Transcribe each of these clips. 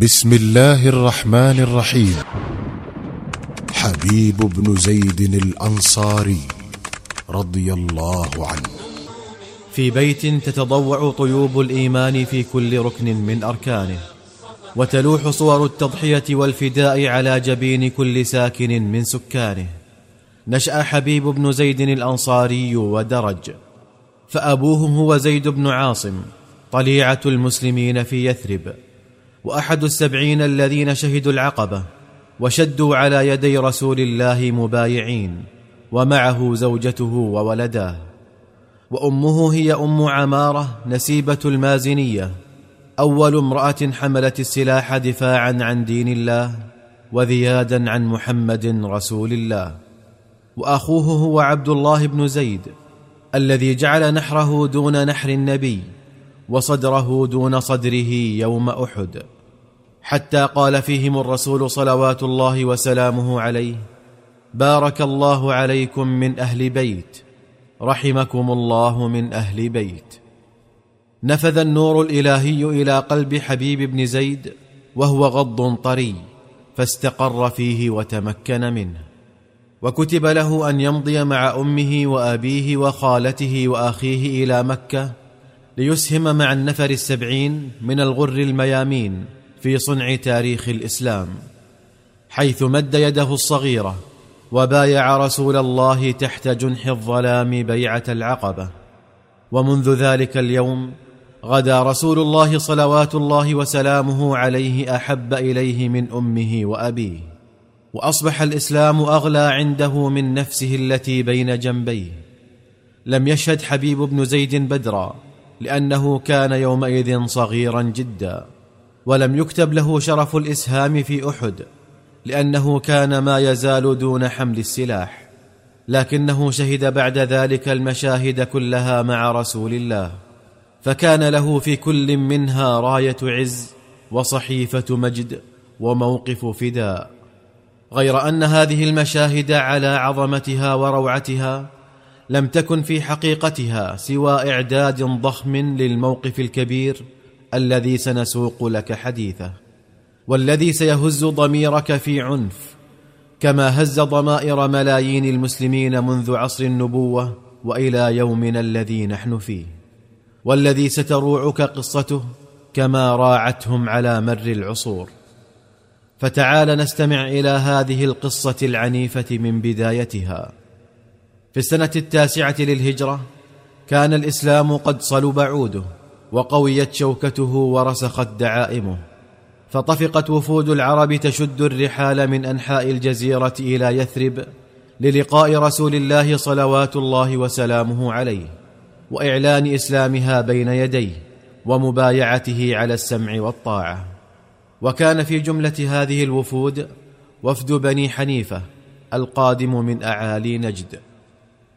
بسم الله الرحمن الرحيم. حبيب بن زيد الأنصاري رضي الله عنه. في بيت تتضوع طيوب الإيمان في كل ركن من أركانه وتلوح صور التضحية والفداء على جبين كل ساكن من سكانه. نشأ حبيب بن زيد الأنصاري ودرج فابوه هو زيد بن عاصم طليعة المسلمين في يثرب. وأحد السبعين الذين شهدوا العقبة وشدوا على يدي رسول الله مبايعين ومعه زوجته وولداه. وأمه هي أم عمارة نسيبة المازنية. أول امرأة حملت السلاح دفاعا عن دين الله وذيادا عن محمد رسول الله. وأخوه هو عبد الله بن زيد الذي جعل نحره دون نحر النبي. وصدره دون صدره يوم أحد. حتى قال فيهم الرسول صلوات الله وسلامه عليه بارك الله عليكم من أهل بيت رحمكم الله من أهل بيت. نفذ النور الإلهي إلى قلب حبيب بن زيد وهو غض طري فاستقر فيه وتمكن منه. وكتب له أن يمضي مع أمه وأبيه وخالته وأخيه إلى مكة ليسهم مع النفر السبعين من الغر الميامين في صنع تاريخ الإسلام حيث مد يده الصغيرة وبايع رسول الله تحت جنح الظلام بيعة العقبة. ومنذ ذلك اليوم غدا رسول الله صلوات الله وسلامه عليه أحب إليه من أمه وأبيه. وأصبح الإسلام أغلى عنده من نفسه التي بين جنبيه. لم يشهد حبيب بن زيد بدرا لأنه كان يومئذ صغيرا جدا ولم يكتب له شرف الإسهام في أحد لأنه كان ما يزال دون حمل السلاح. لكنه شهد بعد ذلك المشاهد كلها مع رسول الله فكان له في كل منها راية عز وصحيفة مجد وموقف فداء. غير أن هذه المشاهد على عظمتها وروعتها لم تكن في حقيقتها سوى إعداد ضخم للموقف الكبير الذي سنسوق لك حديثه والذي سيهز ضميرك في عنف كما هز ضمائر ملايين المسلمين منذ عصر النبوة وإلى يومنا الذي نحن فيه والذي ستروعك قصته كما راعتهم على مر العصور. فتعال نستمع إلى هذه القصة العنيفة من بدايتها. في السنة التاسعة للهجرة كان الإسلام قد صلب عوده وقويت شوكته ورسخت دعائمه. فطفقت وفود العرب تشد الرحال من أنحاء الجزيرة إلى يثرب للقاء رسول الله صلوات الله وسلامه عليه وإعلان إسلامها بين يديه ومبايعته على السمع والطاعة. وكان في جملة هذه الوفود وفد بني حنيفة القادم من أعالي نجد.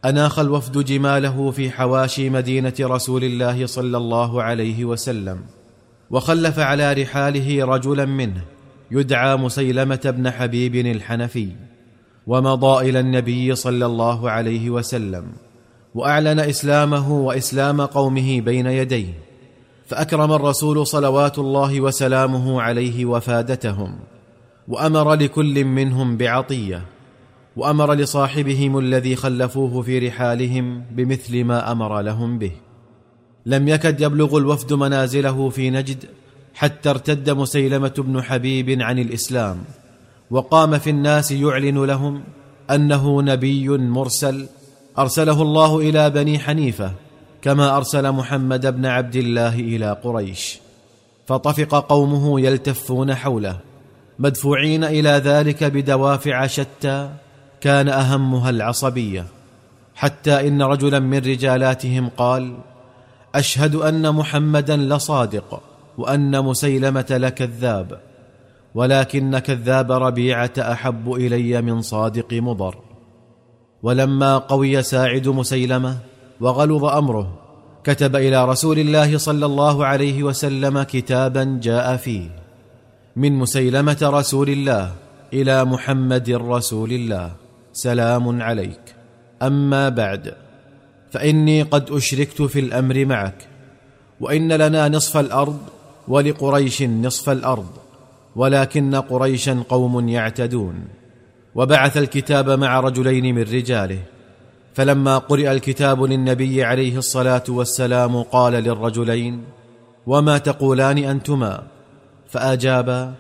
أناخ الوفد جماله في حواشي مدينة رسول الله صلى الله عليه وسلم وخلف على رحاله رجلا منه يدعى مسيلمة بن حبيب الحنفي ومضى إلى النبي صلى الله عليه وسلم وأعلن إسلامه وإسلام قومه بين يديه فأكرم الرسول صلوات الله وسلامه عليه وفادتهم وأمر لكل منهم بعطية وأمر لصاحبهم الذي خلفوه في رحالهم بمثل ما أمر لهم به. لم يكد يبلغ الوفد منازله في نجد حتى ارتد مسيلمة بن حبيب عن الإسلام وقام في الناس يعلن لهم أنه نبي مرسل أرسله الله إلى بني حنيفة كما أرسل محمد بن عبد الله إلى قريش. فطفق قومه يلتفون حوله مدفوعين إلى ذلك بدوافع شتى كان أهمها العصبية حتى إن رجلا من رجالاتهم قال أشهد أن محمدا لصادق وأن مسيلمة لكذاب ولكن كذاب ربيعة أحب إلي من صادق مضر. ولما قوي ساعد مسيلمة وغلظ أمره كتب إلى رسول الله صلى الله عليه وسلم كتابا جاء فيه من مسيلمة رسول الله إلى محمد رسول الله. سلام عليك. أما بعد فإني قد أشركت في الأمر معك وإن لنا نصف الأرض ولقريش نصف الأرض ولكن قريشا قوم يعتدون. وبعث الكتاب مع رجلين من رجاله فلما قرئ الكتاب للنبي عليه الصلاة والسلام قال للرجلين وما تقولان أنتما؟ فاجابا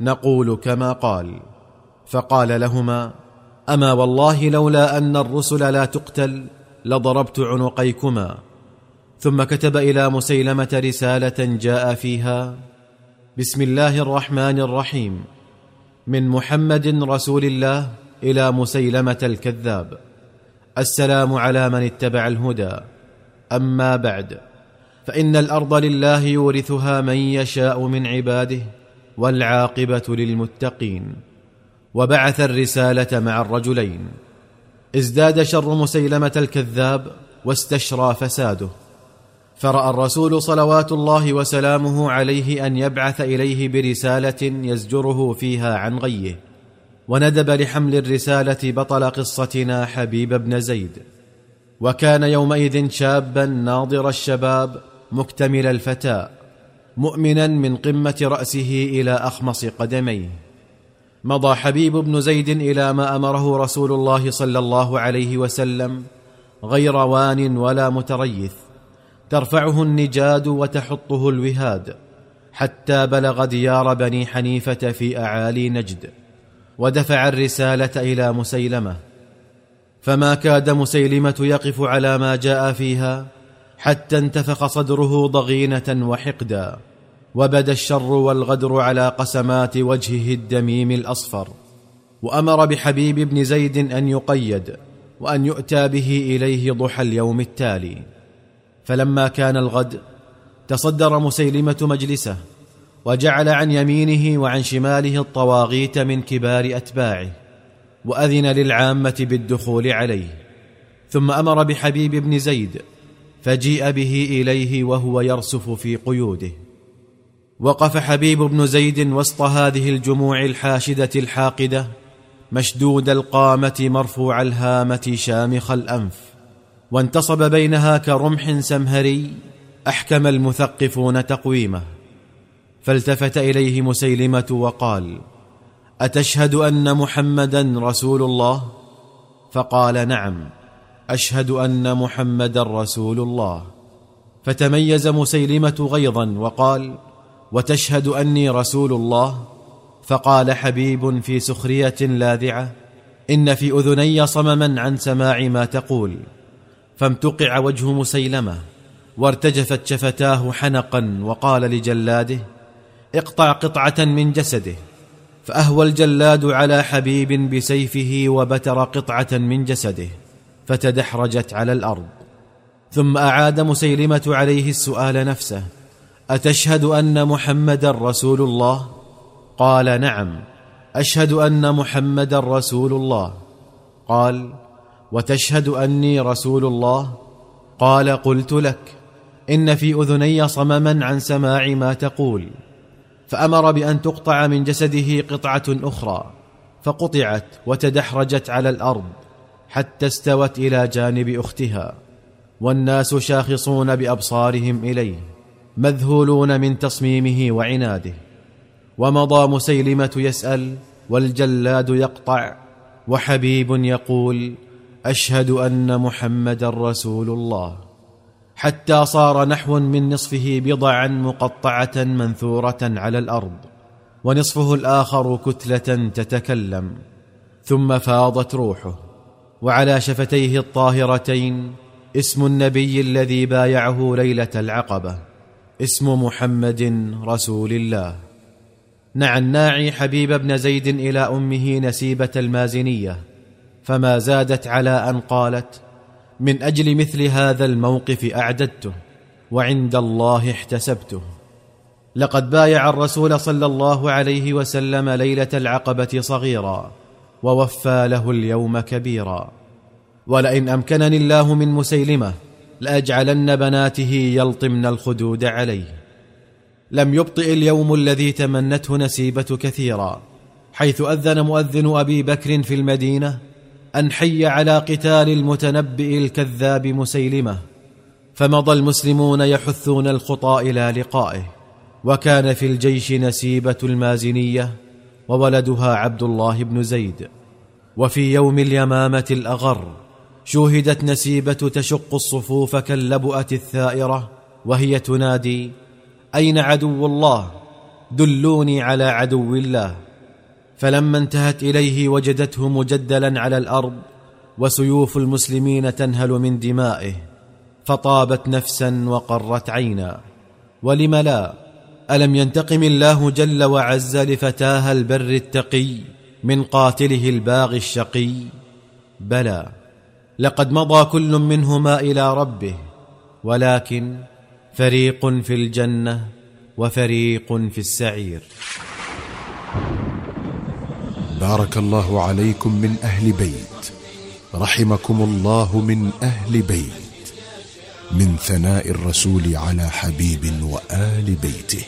نقول كما قال. فقال لهما أما والله لولا أن الرسل لا تقتل لضربت عنقيكما. ثم كتب إلى مسيلمة رسالة جاء فيها بسم الله الرحمن الرحيم. من محمد رسول الله إلى مسيلمة الكذاب. السلام على من اتبع الهدى. أما بعد فإن الأرض لله يورثها من يشاء من عباده والعاقبة للمتقين. وبعث الرسالة مع الرجلين. ازداد شر مسيلمة الكذاب واستشرى فساده. فرأى الرسول صلوات الله وسلامه عليه أن يبعث إليه برسالة يزجره فيها عن غيه. وندب لحمل الرسالة بطل قصتنا حبيب بن زيد. وكان يومئذ شابا ناضر الشباب مكتمل الفتاء مؤمنا من قمة رأسه إلى أخمص قدميه. مضى حبيب بن زيد إلى ما أمره رسول الله صلى الله عليه وسلم غير وان ولا متريث. ترفعه النجاد وتحطه الوهاد حتى بلغ ديار بني حنيفة في أعالي نجد ودفع الرسالة إلى مسيلمة. فما كاد مسيلمة يقف على ما جاء فيها حتى انتفخ صدره ضغينة وحقدا. وبدا الشر والغدر على قسمات وجهه الدميم الأصفر وأمر بحبيب بن زيد أن يقيد وأن يؤتى به إليه ضحى اليوم التالي. فلما كان الغد تصدر مسيلمة مجلسه وجعل عن يمينه وعن شماله الطواغيت من كبار أتباعه وأذن للعامة بالدخول عليه. ثم أمر بحبيب بن زيد فجيء به إليه وهو يرسف في قيوده. وقف حبيب بن زيد وسط هذه الجموع الحاشدة الحاقدة مشدود القامة مرفوع الهامة شامخ الأنف وانتصب بينها كرمح سمهري أحكم المثقفون تقويمه. فالتفت إليه مسيلمة وقال أتشهد أن محمدا رسول الله؟ فقال نعم أشهد أن محمدا رسول الله. فتميز مسيلمة غيظا وقال وتشهد أني رسول الله؟ فقال حبيب في سخرية لاذعة إن في أذني صمما عن سماع ما تقول. فامتقع وجه مسيلمة وارتجفت شفتاه حنقا وقال لجلاده اقطع قطعة من جسده. فأهوى الجلاد على حبيب بسيفه وبتر قطعة من جسده فتدحرجت على الأرض. ثم أعاد مسيلمة عليه السؤال نفسه أتشهد أن محمدا رسول الله؟ قال نعم. أشهد أن محمدا رسول الله. قال وتشهد أني رسول الله؟ قال قلت لك إن في أذني صمما عن سماع ما تقول. فأمر بأن تقطع من جسده قطعة أخرى. فقطعت وتدحرجت على الأرض حتى استوت إلى جانب أختها. والناس شاخصون بأبصارهم إليه. مذهولون من تصميمه وعناده ومضى مسيلمة يسأل والجلاد يقطع وحبيب يقول أشهد أن محمدا رسول الله. حتى صار نحو من نصفه بضعا مقطعة منثورة على الأرض ونصفه الآخر كتلة تتكلم ثم فاضت روحه. وعلى شفتيه الطاهرتين اسم النبي الذي بايعه ليلة العقبة. اسم محمد رسول الله. نعى الناعي حبيب بن زيد إلى أمه نسيبة المازنية فما زادت على أن قالت من أجل مثل هذا الموقف أعددته وعند الله احتسبته. لقد بايع الرسول صلى الله عليه وسلم ليلة العقبة صغيرا ووفى له اليوم كبيرا. ولئن أمكنني الله من مسيلمة لأجعلن بناته يلطمن الخدود عليه. لم يبطئ اليوم الذي تمنته نسيبة كثيرا حيث أذن مؤذن أبي بكر في المدينة أن حي على قتال المتنبئ الكذاب مسيلمة فمضى المسلمون يحثون الخطى إلى لقائه. وكان في الجيش نسيبة المازنية وولدها عبد الله بن زيد. وفي يوم اليمامة الأغر شوهدت نسيبة تشق الصفوف كاللبؤة الثائرة وهي تنادي أين عدو الله؟ دلوني على عدو الله. فلما انتهت إليه وجدته مجدلا على الأرض وسيوف المسلمين تنهل من دمائه. فطابت نفسا وقرت عينا. ولم لا؟ ألم ينتقم الله جل وعز لفتاها البر التقي من قاتله الباغي الشقي؟ بلى. لقد مضى كل منهما إلى ربه ولكن فريق في الجنة وفريق في السعير. بارك الله عليكم من أهل بيت رحمكم الله من أهل بيت من ثناء الرسول على حبيب وآل بيته.